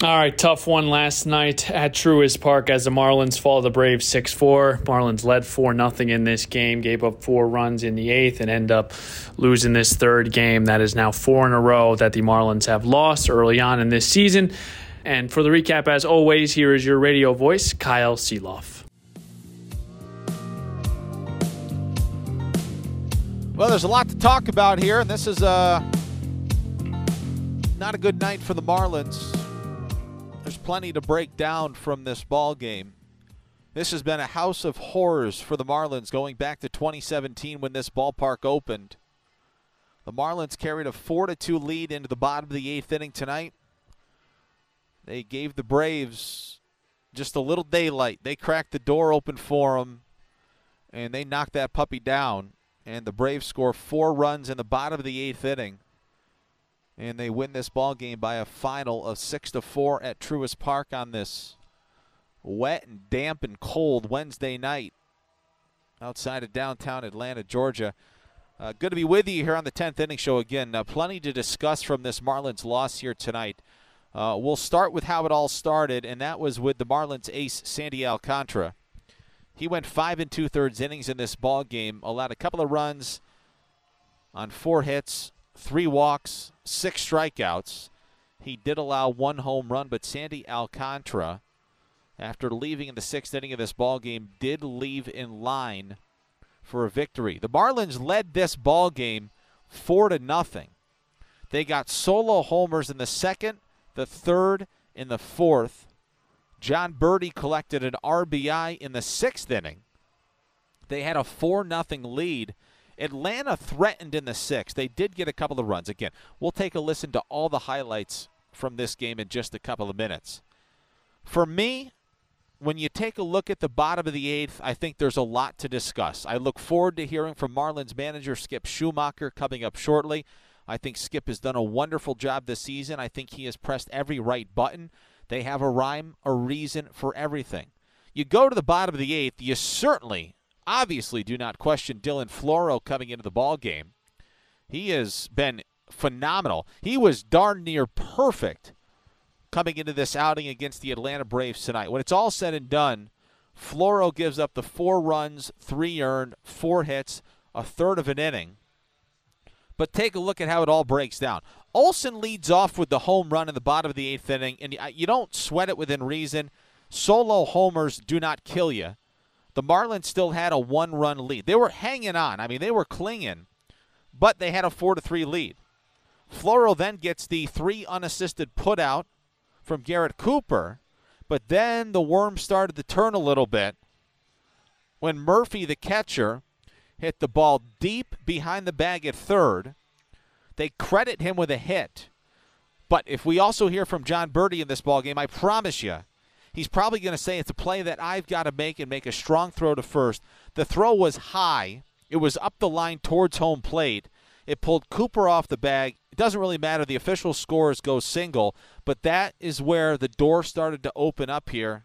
All right, tough one last night at Truist Park as the Marlins fall the Braves 6 4. Marlins led 4 0 in this game, gave up four runs in the eighth, and end up losing this third game. That is now four in a row that the Marlins have lost early on in this season. And for the recap, as always, here is your radio voice, Kyle Sielaff. Well, there's a lot to talk about here, and this is uh, not a good night for the Marlins. Plenty to break down from this ball game. This has been a house of horrors for the Marlins going back to 2017 when this ballpark opened. The Marlins carried a 4 to 2 lead into the bottom of the 8th inning tonight. They gave the Braves just a little daylight. They cracked the door open for them and they knocked that puppy down and the Braves score 4 runs in the bottom of the 8th inning and they win this ball game by a final of six to four at Truist Park on this wet and damp and cold Wednesday night outside of downtown Atlanta, Georgia. Uh, good to be with you here on the 10th inning show again. Uh, plenty to discuss from this Marlins loss here tonight. Uh, we'll start with how it all started, and that was with the Marlins ace Sandy Alcantara. He went five and two thirds innings in this ball game, allowed a couple of runs on four hits, three walks, six strikeouts. He did allow one home run, but Sandy Alcantara, after leaving in the sixth inning of this ball game, did leave in line for a victory. The Marlins led this ball game four to nothing. They got solo homers in the second, the third, and the fourth. John Berti collected an RBI in the sixth inning. They had a four nothing lead Atlanta threatened in the sixth. They did get a couple of runs. Again, we'll take a listen to all the highlights from this game in just a couple of minutes. For me, when you take a look at the bottom of the eighth, I think there's a lot to discuss. I look forward to hearing from Marlins manager Skip Schumaker coming up shortly. I think Skip has done a wonderful job this season. I think he has pressed every right button. They have a rhyme, a reason for everything. You go to the bottom of the eighth, you certainly obviously do not question Dylan Floro coming into the ball game. He has been phenomenal. He was darn near perfect coming into this outing against the Atlanta Braves tonight. When it's all said and done, Floro gives up the four runs, three earned, four hits, a third of an inning. But take a look at how it all breaks down. Olson leads off with the home run in the bottom of the eighth inning, and uh, you don't sweat it within reason. Solo homers do not kill you the Marlins still had a one run lead. They were hanging on. I mean, they were clinging, but they had a 4 to 3 lead. Floro then gets the three unassisted putout from Garrett Cooper, but then the worm started to turn a little bit when Murphy, the catcher, hit the ball deep behind the bag at third. They credit him with a hit. But if we also hear from John Berti in this ball game, I promise you, he's probably going to say it's a play that I've got to make and make a strong throw to first. The throw was high, it was up the line towards home plate. It pulled Cooper off the bag. It doesn't really matter. The official scores go single, but that is where the door started to open up here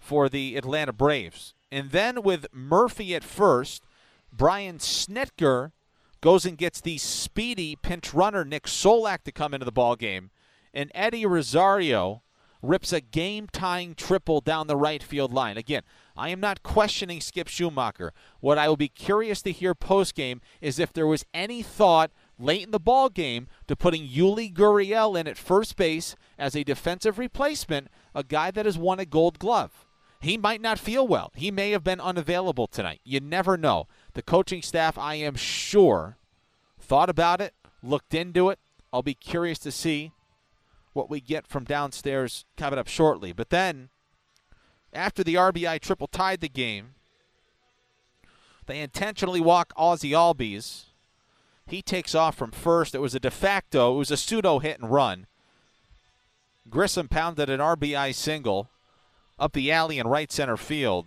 for the Atlanta Braves. And then with Murphy at first, Brian Snitker goes and gets the speedy pinch runner Nick Solak to come into the ball game, and Eddie Rosario rips a game tying triple down the right field line. Again, I am not questioning Skip Schumaker. What I will be curious to hear post game is if there was any thought late in the ball game to putting Yuli Gurriel in at first base as a defensive replacement, a guy that has won a gold glove. He might not feel well. He may have been unavailable tonight. You never know. The coaching staff, I am sure, thought about it, looked into it. I'll be curious to see what we get from downstairs coming up shortly. But then, after the RBI triple tied the game, they intentionally walk Ozzie Albies. He takes off from first. It was a de facto, it was a pseudo hit and run. Grissom pounded an RBI single up the alley in right center field.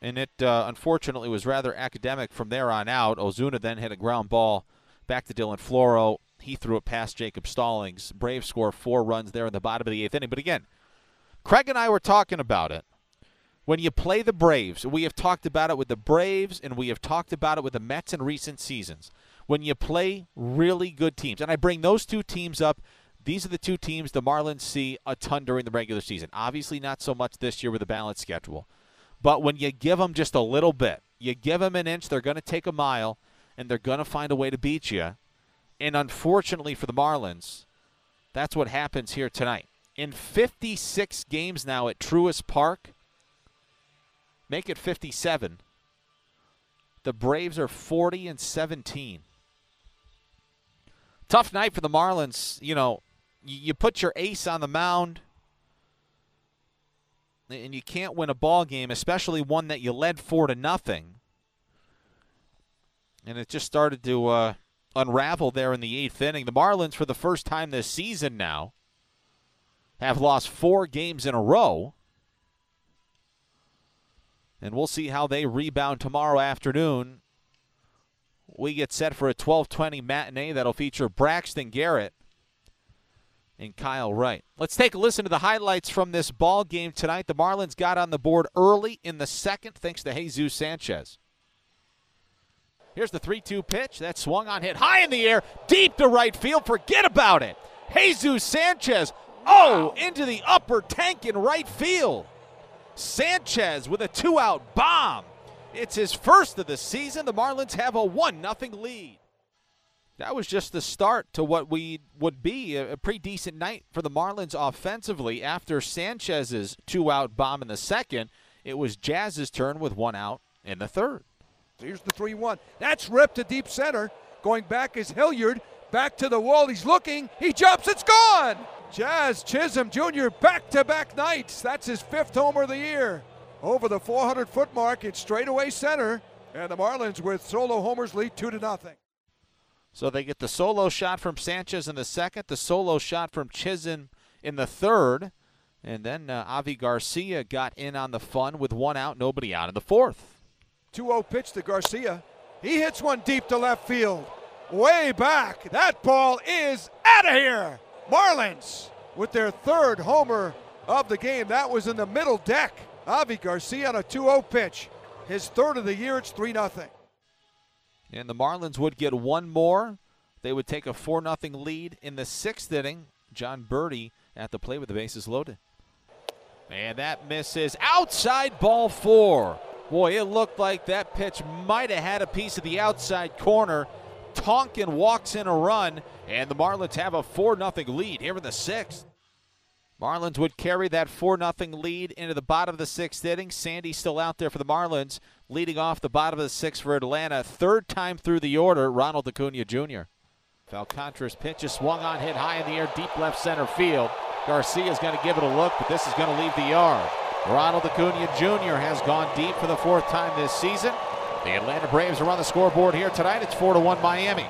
And it uh, unfortunately was rather academic from there on out. Ozuna then hit a ground ball back to Dylan Floro. He threw it past Jacob Stallings. Braves score four runs there in the bottom of the eighth inning. But again, Craig and I were talking about it. When you play the Braves, we have talked about it with the Braves and we have talked about it with the Mets in recent seasons. When you play really good teams, and I bring those two teams up these are the two teams the Marlins see a ton during the regular season. Obviously, not so much this year with a balanced schedule. But when you give them just a little bit, you give them an inch, they're going to take a mile, and they're going to find a way to beat you. And unfortunately for the Marlins, that's what happens here tonight. In 56 games now at Truist Park, make it 57. The Braves are 40 and 17. Tough night for the Marlins. You know, you put your ace on the mound and you can't win a ball game, especially one that you led four to nothing. And it just started to uh, unravel there in the eighth inning. The Marlins, for the first time this season now, have lost four games in a row. And we'll see how they rebound tomorrow afternoon. We get set for a 12:20 matinee that'll feature Braxton Garrett and Kyle Wright. Let's take a listen to the highlights from this ball game tonight. The Marlins got on the board early in the second thanks to Jesus Sanchez. Here's the 3 2 pitch. That swung on hit high in the air, deep to right field. Forget about it. Jesus Sanchez, oh, into the upper tank in right field. Sanchez with a two out bomb. It's his first of the season. The Marlins have a 1 0 lead. That was just the start to what we would be a, pretty decent night for the Marlins offensively. After Sanchez's two out bomb in the second, it was Jazz's turn with one out in the third. Here's the 3 1. That's ripped to deep center. Going back is Hilliard. Back to the wall. He's looking. He jumps. It's gone. Jazz Chisholm Jr. back to back nights. That's his fifth homer of the year. Over the 400 foot mark, it's straightaway center. And the Marlins with solo homers lead 2 to nothing. So they get the solo shot from Sanchez in the second, the solo shot from Chisholm in the third. And then uh, Avi Garcia got in on the fun with one out, nobody out in the fourth. 2 0 pitch to Garcia. He hits one deep to left field. Way back. That ball is out of here. Marlins with their third homer of the game. That was in the middle deck. Avi Garcia on a 2 0 pitch. His third of the year, it's 3 0. And the Marlins would get one more. They would take a 4 0 lead in the sixth inning. John Berti at the plate with the bases loaded. And that misses outside ball four. Boy, it looked like that pitch might have had a piece of the outside corner. Tonkin walks in a run, and the Marlins have a 4 0 lead here in the sixth. Marlins would carry that 4 0 lead into the bottom of the sixth inning. Sandy still out there for the Marlins, leading off the bottom of the sixth for Atlanta. Third time through the order, Ronald Acuna Jr. Alcantara's pitch is swung on, hit high in the air, deep left center field. Garcia is going to give it a look, but this is going to leave the yard. Ronald Acuna Jr. has gone deep for the fourth time this season. The Atlanta Braves are on the scoreboard here tonight. It's 4 to 1 Miami.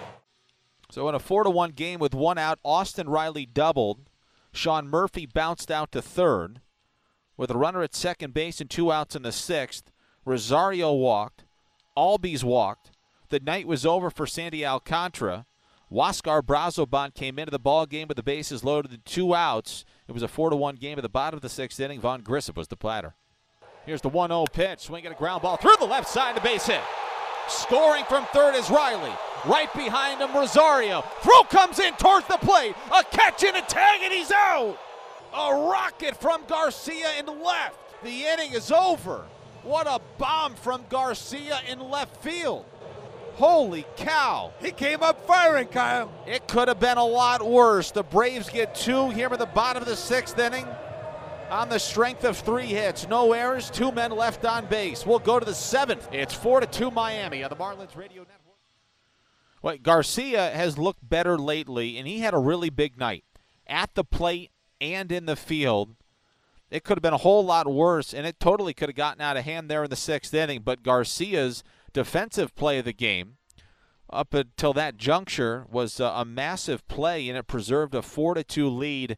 So in a 4 to 1 game with one out, Austin Riley doubled. Sean Murphy bounced out to third. With a runner at second base and two outs in the sixth, Rosario walked. Albies walked. The night was over for Sandy Alcantara. Huascar Brazoban came into the ball game with the bases loaded and two outs. It was a 4 to 1 game at the bottom of the sixth inning. Vaughn Grissom was the platter. Here's the 1 0 pitch. Swinging a ground ball through the left side, the base hit. Scoring from third is Riley. Right behind him, Rosario. Throw comes in towards the plate. A catch and a tag, and he's out. A rocket from Garcia in left. The inning is over. What a bomb from Garcia in left field. Holy cow. He came up firing, Kyle. It could have been a lot worse. The Braves get two here at the bottom of the sixth inning on the strength of three hits. No errors, two men left on base. We'll go to the seventh. It's 4 to 2 Miami on the Marlins Radio Network. Well, Garcia has looked better lately, and he had a really big night at the plate and in the field. It could have been a whole lot worse, and it totally could have gotten out of hand there in the sixth inning. But Garcia's defensive play of the game up until that juncture was uh, a massive play, and it preserved a 4 to 2 lead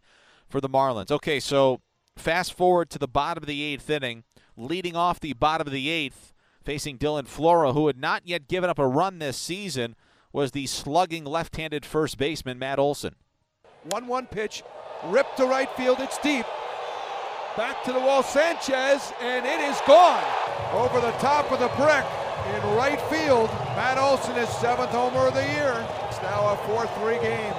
for the Marlins. Okay, so fast forward to the bottom of the eighth inning, leading off the bottom of the eighth, facing Dylan Floro, who had not yet given up a run this season, was the slugging left handed first baseman, Matt Olson. 1 1 pitch, ripped to right field, it's deep. Back to the wall, Sanchez, and it is gone. Over the top of the brick in right field. Matt Olson, his seventh homer of the year. It's now a 4 3 game.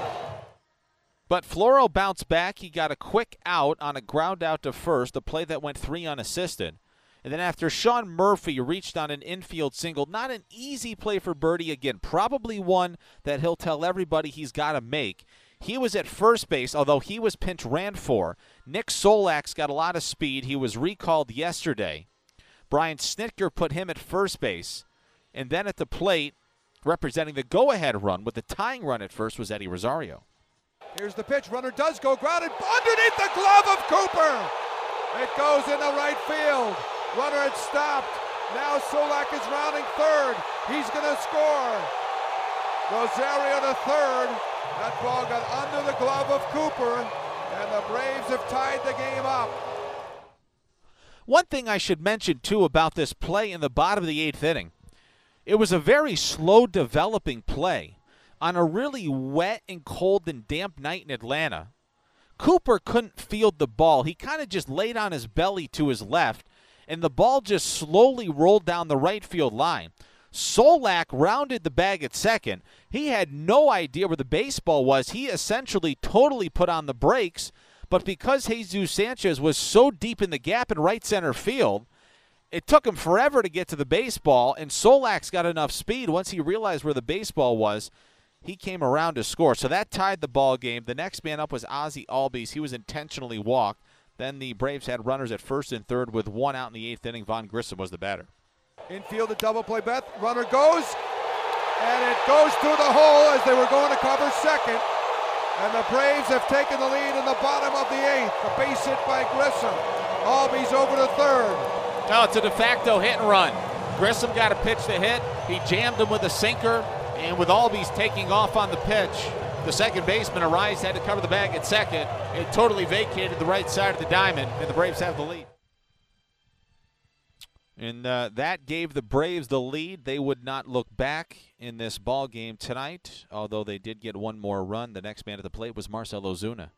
But Floro bounced back. He got a quick out on a ground out to first, a play that went three unassisted. And then after Sean Murphy reached on an infield single, not an easy play for Berti again, probably one that he'll tell everybody he's got to make. He was at first base, although he was pinch ran for. Nick Solak's got a lot of speed. He was recalled yesterday. Brian Snitker put him at first base. And then at the plate, representing the go ahead run with the tying run at first, was Eddie Rosario. Here's the pitch. Runner does go grounded underneath the glove of Cooper. It goes in the right field. Runner had stopped. Now Solak is rounding third. He's going to score. Rosario to third. That ball got under the glove of Cooper, and the Braves have tied the game up. One thing I should mention, too, about this play in the bottom of the eighth inning it was a very slow developing play on a really wet and cold and damp night in Atlanta. Cooper couldn't field the ball. He kind of just laid on his belly to his left and the ball just slowly rolled down the right field line. Solak rounded the bag at second. He had no idea where the baseball was. He essentially totally put on the brakes, but because Jesus Sanchez was so deep in the gap in right center field, it took him forever to get to the baseball, and Solak's got enough speed once he realized where the baseball was. He came around to score. So that tied the ball game. The next man up was Ozzie Albies. He was intentionally walked. Then the Braves had runners at first and third with one out in the eighth inning. Vaughn Grissom was the batter. Infield a double play. Beth runner goes, and it goes through the hole as they were going to cover second. And the Braves have taken the lead in the bottom of the eighth. A base hit by Grissom. Albies over to third. Now it's a de facto hit and run. Grissom got a pitch to hit. He jammed him with a sinker, and with Albies taking off on the pitch, the second baseman, Arraez, had to cover the bag at second. It totally vacated the right side of the diamond, and the Braves have the lead. And uh, that gave the Braves the lead. They would not look back in this ball game tonight, although they did get one more run. The next man at the plate was Marcell Ozuna.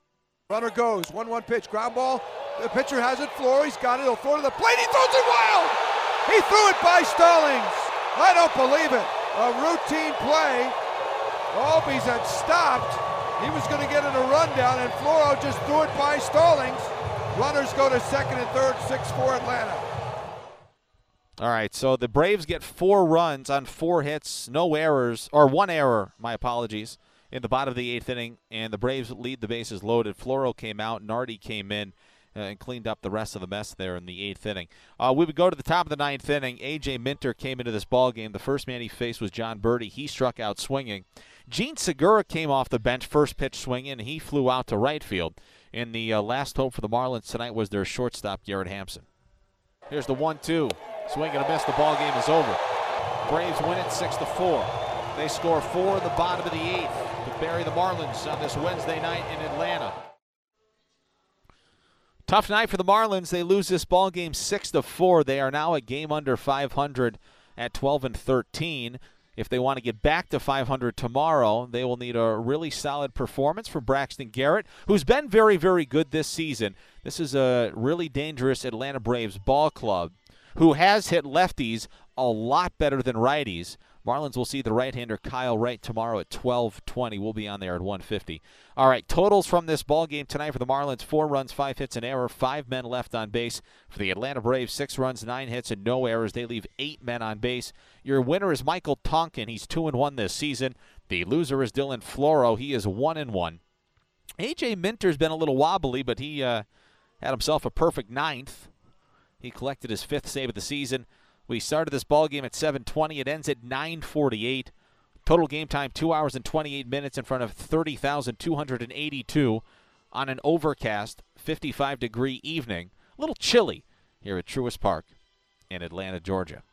Runner goes, 1-1 pitch, ground ball. The pitcher has it, Floro. He's got it. He'll throw to the plate. He throws it wild. He threw it by Stallings. I don't believe it. A routine play Albies had stopped. He was going to get it a rundown, and Floro just threw it by Stallings. Runners go to second and third, 6-4 Atlanta. All right, so the Braves get four runs on four hits, no errors, or one error, my apologies, in the bottom of the eighth inning, and the Braves lead the bases loaded. Floro came out, Nardi came in, uh, and cleaned up the rest of the mess there in the eighth inning. Uh, we would go to the top of the ninth inning. A.J. Minter came into this ball game. The first man he faced was John Berti. He struck out swinging. Jean Segura came off the bench, first pitch swinging, and he flew out to right field. And the uh, last hope for the Marlins tonight was their shortstop, Garrett Hampson. Here's the one-two. Swing and a miss. The ball game is over. Braves win it six to four. They score four in the bottom of the eighth to bury the Marlins on this Wednesday night in Atlanta. Tough night for the Marlins. They lose this ball game six to four. They are now a game under 500 at 12 and 13. If they want to get back to 500 tomorrow, they will need a really solid performance from Braxton Garrett, who's been very, very good this season. This is a really dangerous Atlanta Braves ball club who has hit lefties a lot better than righties. Marlins will see the right-hander Kyle Wright tomorrow at 12:20. We'll be on there at 1:50. All right, totals from this ball game tonight for the Marlins: four runs, five hits, and error. Five men left on base for the Atlanta Braves: six runs, nine hits, and no errors. They leave eight men on base. Your winner is Michael Tonkin. He's two and one this season. The loser is Dylan Floro. He is one and one. AJ Minter's been a little wobbly, but he uh, had himself a perfect ninth. He collected his fifth save of the season. We started this ball game at 7:20. It ends at 9:48. Total game time 2 hours and 28 minutes in front of 30,282 on an overcast 55 degree evening. A little chilly here at Truist Park in Atlanta, Georgia.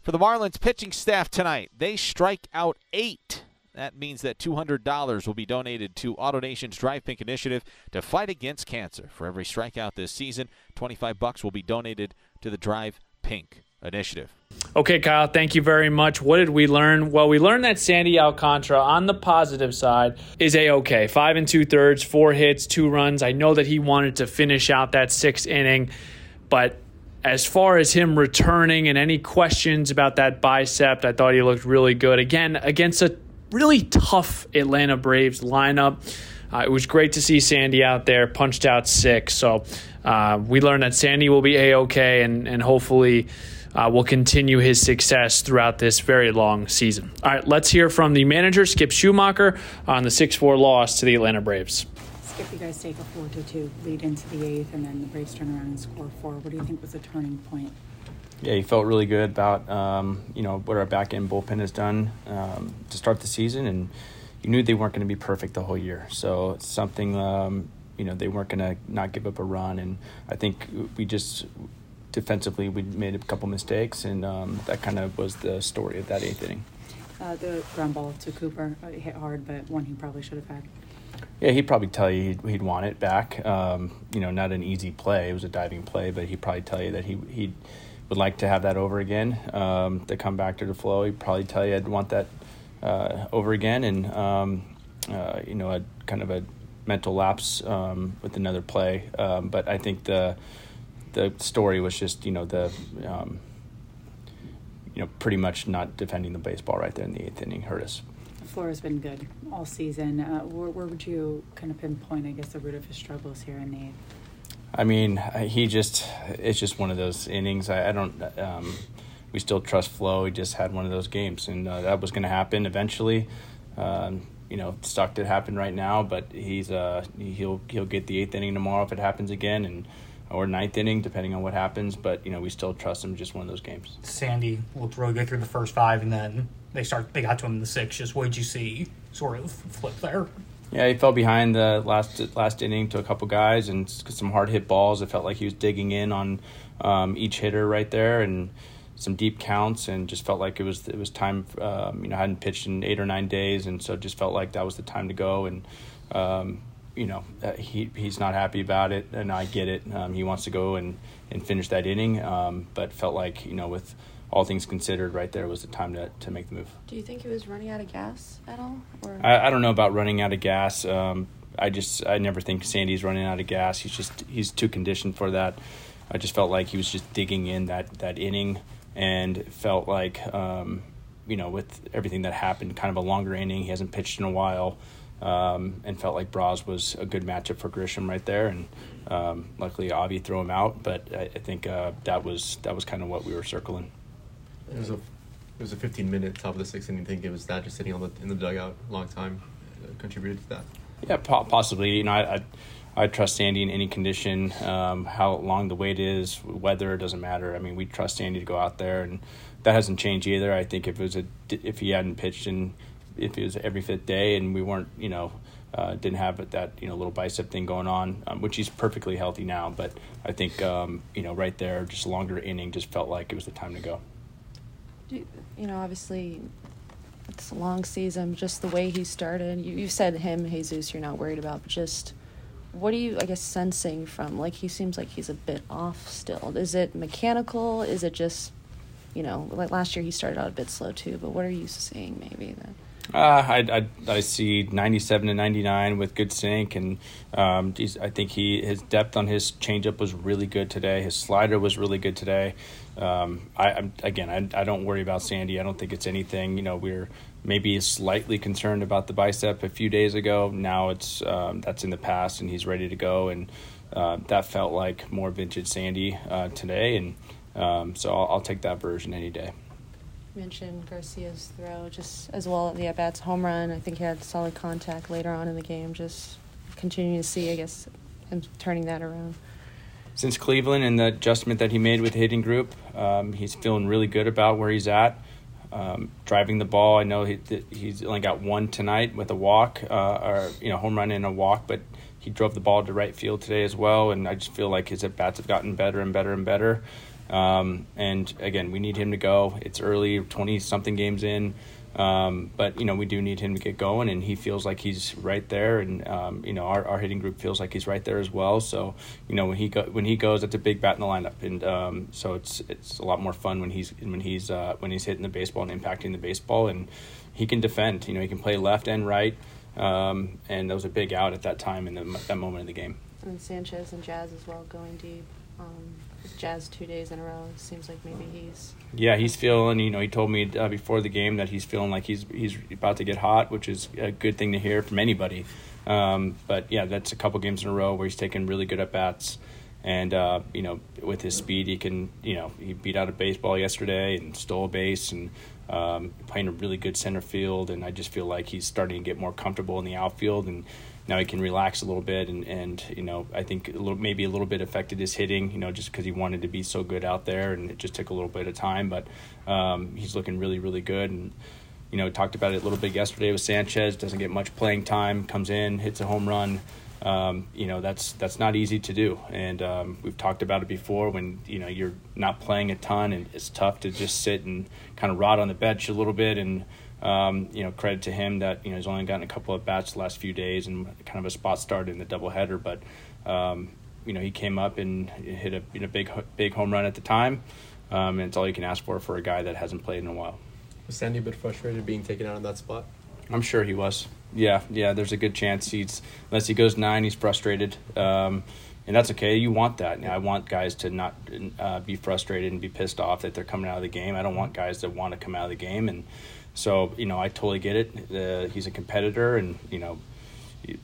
For the Marlins pitching staff tonight, they strike out 8 that means that $200 will be donated to AutoNation's Drive Pink initiative to fight against cancer. For every strikeout this season, 25 bucks will be donated to the Drive Pink initiative. Okay, Kyle, thank you very much. What did we learn? Well, we learned that Sandy Alcantara, on the positive side, is a okay. Five and two thirds, four hits, two runs. I know that he wanted to finish out that sixth inning, but as far as him returning and any questions about that bicep, I thought he looked really good. Again, against a really tough Atlanta Braves lineup. uh, it was great to see Sandy out there, punched out six. So uh, we learned that Sandy will be a okay, and and hopefully. Uh, will continue his success throughout this very long season. All right, let's hear from the manager, Skip Schumaker, on the 6 4 loss to the Atlanta Braves. Skip, you guys take a 4 to 2 lead into the eighth, and then the Braves turn around and score four. What do you think was the turning point? Yeah, he felt really good about um, you know what our back end bullpen has done um, to start the season, and you knew they weren't going to be perfect the whole year. So it's something um, you know they weren't going to not give up a run, and I think we just defensively we made a couple mistakes, and um, that kind of was the story of that eighth inning. Uh, the ground ball to Cooper uh, hit hard, but one he probably should have had. Yeah, he'd probably tell you he'd, he'd want it back. Um, you know, not an easy play; it was a diving play, but he'd probably tell you that he he would like to have that over again. Um, to come back to the flow, he'd probably tell you I'd want that uh, over again, and um, uh, you know, a kind of a mental lapse um, with another play. Um, but I think the the story was just you know the um, you know pretty much not defending the baseball right there in the eighth inning hurt us. The Floor has been good all season. Uh, where, where, would you kind of pinpoint, I guess, the root of his struggles here in the? I mean, he just, it's just one of those innings. I, I don't, um, we still trust Flo. He just had one of those games, and uh, that was going to happen eventually. Um, you know, stuck to happen right now, but he's uh, he'll he'll get the eighth inning tomorrow if it happens again, and or ninth inning depending on what happens. But you know, we still trust him. Just one of those games. Sandy looked really good through the first five, and then they start they got to him in the sixth. Just what did you see sort of flip there? Yeah, he fell behind the last last inning to a couple guys and some hard hit balls. It felt like he was digging in on um, each hitter right there and some deep counts, and just felt like it was it was time. Um, you know, hadn't pitched in eight or nine days, and so just felt like that was the time to go. And um, you know, uh, he he's not happy about it, and I get it. Um, he wants to go and and finish that inning, um, but felt like you know with all things considered, right there was the time to, to make the move. Do you think he was running out of gas at all? Or? I, I don't know about running out of gas. Um, I just I never think Sandy's running out of gas. He's just he's too conditioned for that. I just felt like he was just digging in that that inning and felt like um, you know with everything that happened, kind of a longer inning. He hasn't pitched in a while, um, and felt like Braz was a good matchup for Grisham right there. And um, luckily, Avi threw him out, but I, I think uh, that was that was kind of what we were circling. It was a it was a 15 minute top of the sixth inning. You think it was that just sitting on the in the dugout a long time uh, contributed to that. Yeah, possibly. You know, I, I I trust Sandy in any condition. Um, how long the wait is, weather doesn't matter. I mean, we trust Sandy to go out there, and that hasn't changed either. I think if it was a if he hadn't pitched and if it was every fifth day, and we weren't, you know, uh, didn't have that you know little bicep thing going on, um, which he's perfectly healthy now. But I think um, you know right there, just longer inning, just felt like it was the time to go. You know, obviously, it's a long season. Just the way he started. You you said him, Jesus, you're not worried about, but just what are you i guess sensing from like he seems like he's a bit off still is it mechanical is it just you know like last year he started out a bit slow too but what are you seeing maybe then uh, I, I, I see 97 to 99 with good sink, and um, I think he his depth on his changeup was really good today. His slider was really good today. Um, I I'm, again, I, I don't worry about Sandy. I don't think it's anything. You know, we're maybe slightly concerned about the bicep a few days ago. Now it's um, that's in the past, and he's ready to go. And uh, that felt like more vintage Sandy uh, today, and um, so I'll, I'll, take that version any day. You mentioned Garcia's throw just as well at the at bats home run. I think he had solid contact later on in the game. Just continuing to see, I guess, him turning that around. Since Cleveland and the adjustment that he made with the hitting group, um, he's feeling really good about where he's at. Um, driving the ball, I know he, he's only got one tonight with a walk, uh, or you know, home run and a walk, but he drove the ball to right field today as well, and I just feel like his at bats have gotten better and better and better. Um, and again, we need him to go. It's early, twenty something games in. Um, but you know we do need him to get going, and he feels like he's right there, and um, you know our, our hitting group feels like he's right there as well. So you know when he go, when he goes, that's a big bat in the lineup, and um, so it's it's a lot more fun when he's when he's uh, when he's hitting the baseball and impacting the baseball, and he can defend. You know he can play left and right, um, and that was a big out at that time in the, that moment of the game. And Sanchez and Jazz as well going deep. Jazz two days in a row. Seems like maybe he's Yeah, he's feeling. You know, he told me uh, before the game that he's feeling like he's he's about to get hot, which is a good thing to hear from anybody. Um, but yeah, that's a couple games in a row where he's taking really good at bats, and uh, you know, with his speed, he can. You know, he beat out a baseball yesterday and stole a base and. Um, playing a really good center field, and I just feel like he's starting to get more comfortable in the outfield, and now he can relax a little bit. And, and you know, I think a little, maybe a little bit affected his hitting, you know, just because he wanted to be so good out there, and it just took a little bit of time. But um, he's looking really, really good, and you know, talked about it a little bit yesterday with Sanchez. Doesn't get much playing time, comes in, hits a home run. Um, you know, that's that's not easy to do, and um, we've talked about it before. When you know you're not playing a ton, and it's tough to just sit and kind of rot on the bench a little bit. And um, you know, credit to him that you know he's only gotten a couple of bats the last few days and kind of a spot start in the doubleheader. But um, you know, he came up and hit a you know, big big home run at the time, um, and it's all you can ask for for a guy that hasn't played in a while. Was Sandy a bit frustrated being taken out in that spot? I'm sure he was. Yeah, yeah. There's a good chance he's unless he goes nine, he's frustrated, um, and that's okay. You want that. I want guys to not uh, be frustrated and be pissed off that they're coming out of the game. I don't want guys that want to come out of the game, and so you know I totally get it. Uh, he's a competitor, and you know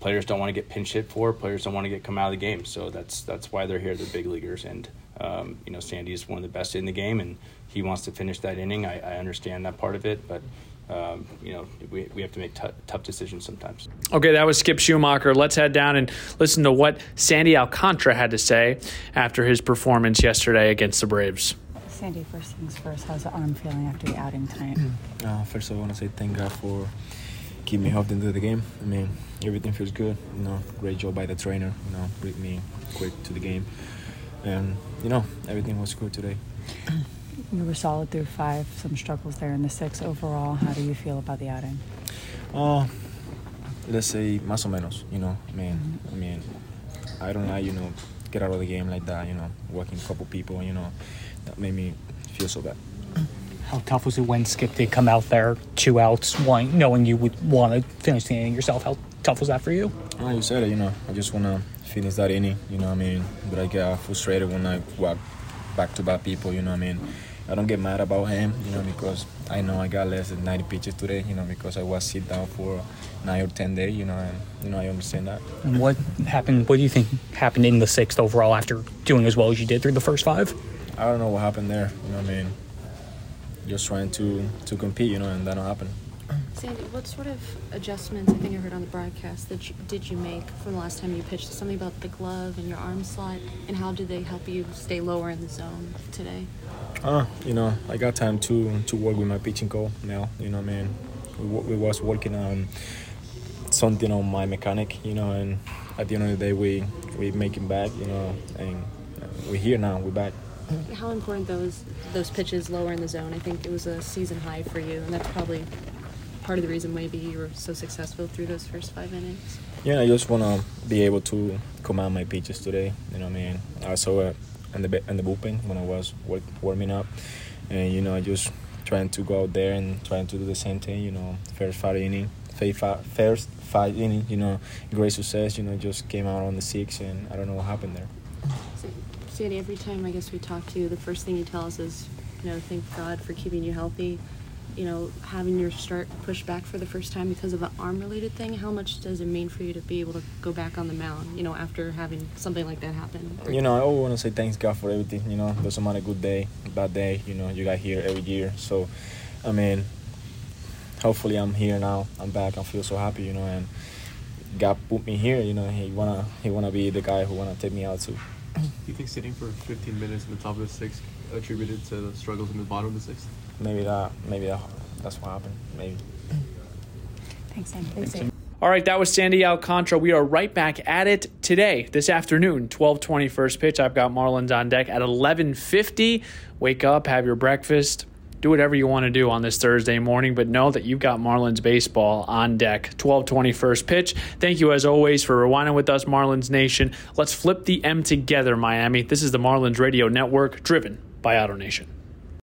players don't want to get pinch hit for. Players don't want to get come out of the game. So that's that's why they're here. They're big leaguers, and um, you know Sandy is one of the best in the game, and he wants to finish that inning. I, I understand that part of it, but um, you know, we, we have to make t- tough decisions sometimes. Okay, that was Skip Schumaker. Let's head down and listen to what Sandy Alcantara had to say after his performance yesterday against the Braves. Sandy, first things first, how's the arm feeling after the outing tonight? Uh, first, I want to say thank God for keeping me healthy into the game. I mean, everything feels good. You know, great job by the trainer. You know, bring me quick to the game, and you know, everything was good today. You were solid through five, some struggles there in the six overall. How do you feel about the outing? Uh, let's say más o menos, you know. I mean, mm-hmm. I mean, I don't like, you know, get out of the game like that, you know, walking a couple people, you know, that made me feel so bad. How tough was it when Skip did come out there, two outs, one, knowing you would want to finish the inning yourself? How tough was that for you? Oh, you said it, you know, I just want to finish that inning, you know what I mean? But I get frustrated when I walk back to back people, you know what I mean? I don't get mad about him, you know, because I know I got less than 90 pitches today, you know, because I was sit down for nine or 10 days, you know, and, you know, I understand that. And what happened, what do you think happened in the sixth overall after doing as well as you did through the first five? I don't know what happened there, you know what I mean? Just trying to, to compete, you know, and that don't happen. Sandy, what sort of adjustments, I think I heard on the broadcast, that you, did you make from the last time you pitched? Something about the glove and your arm slot, and how did they help you stay lower in the zone today? Uh, you know, I got time to to work with my pitching coach now. You know, man, we, we was working on something on my mechanic. You know, and at the end of the day, we we making back. You know, and we're here now. We're back. How important those those pitches lower in the zone? I think it was a season high for you, and that's probably part of the reason maybe you were so successful through those first five innings. Yeah, I just want to be able to command my pitches today. You know, what I mean, I saw it in the in the bullpen when I was work, warming up, and you know I just trying to go out there and trying to do the same thing. You know, first five inning, first five inning, you know, great success. You know, just came out on the six, and I don't know what happened there. Sandy, every time I guess we talk to you, the first thing you tell us is, you know, thank God for keeping you healthy you know, having your start pushed back for the first time because of an arm related thing, how much does it mean for you to be able to go back on the mound, you know, after having something like that happen? You know, I always want to say thanks God for everything, you know, doesn't matter good day, bad day, you know, you got here every year. So, I mean, hopefully I'm here now, I'm back, I feel so happy, you know, and God put me here, you know, he wanna he wanna be the guy who wanna take me out too. Do you think sitting for 15 minutes in the top of the sixth attributed to the struggles in the bottom of the sixth? maybe that maybe that, that's what happened. Maybe. Thanks, Sandy. Thanks, Sandy. All right, that was Sandy Alcantara. We are right back at it today, this afternoon, 12:20 first pitch. I've got Marlins on deck at 11:50. Wake up, have your breakfast, do whatever you want to do on this Thursday morning, but know that you've got Marlins baseball on deck. 12:20 first pitch. Thank you as always for rewinding with us, Marlins Nation. Let's flip the M together, Miami. This is the Marlins Radio Network, driven by AutoNation.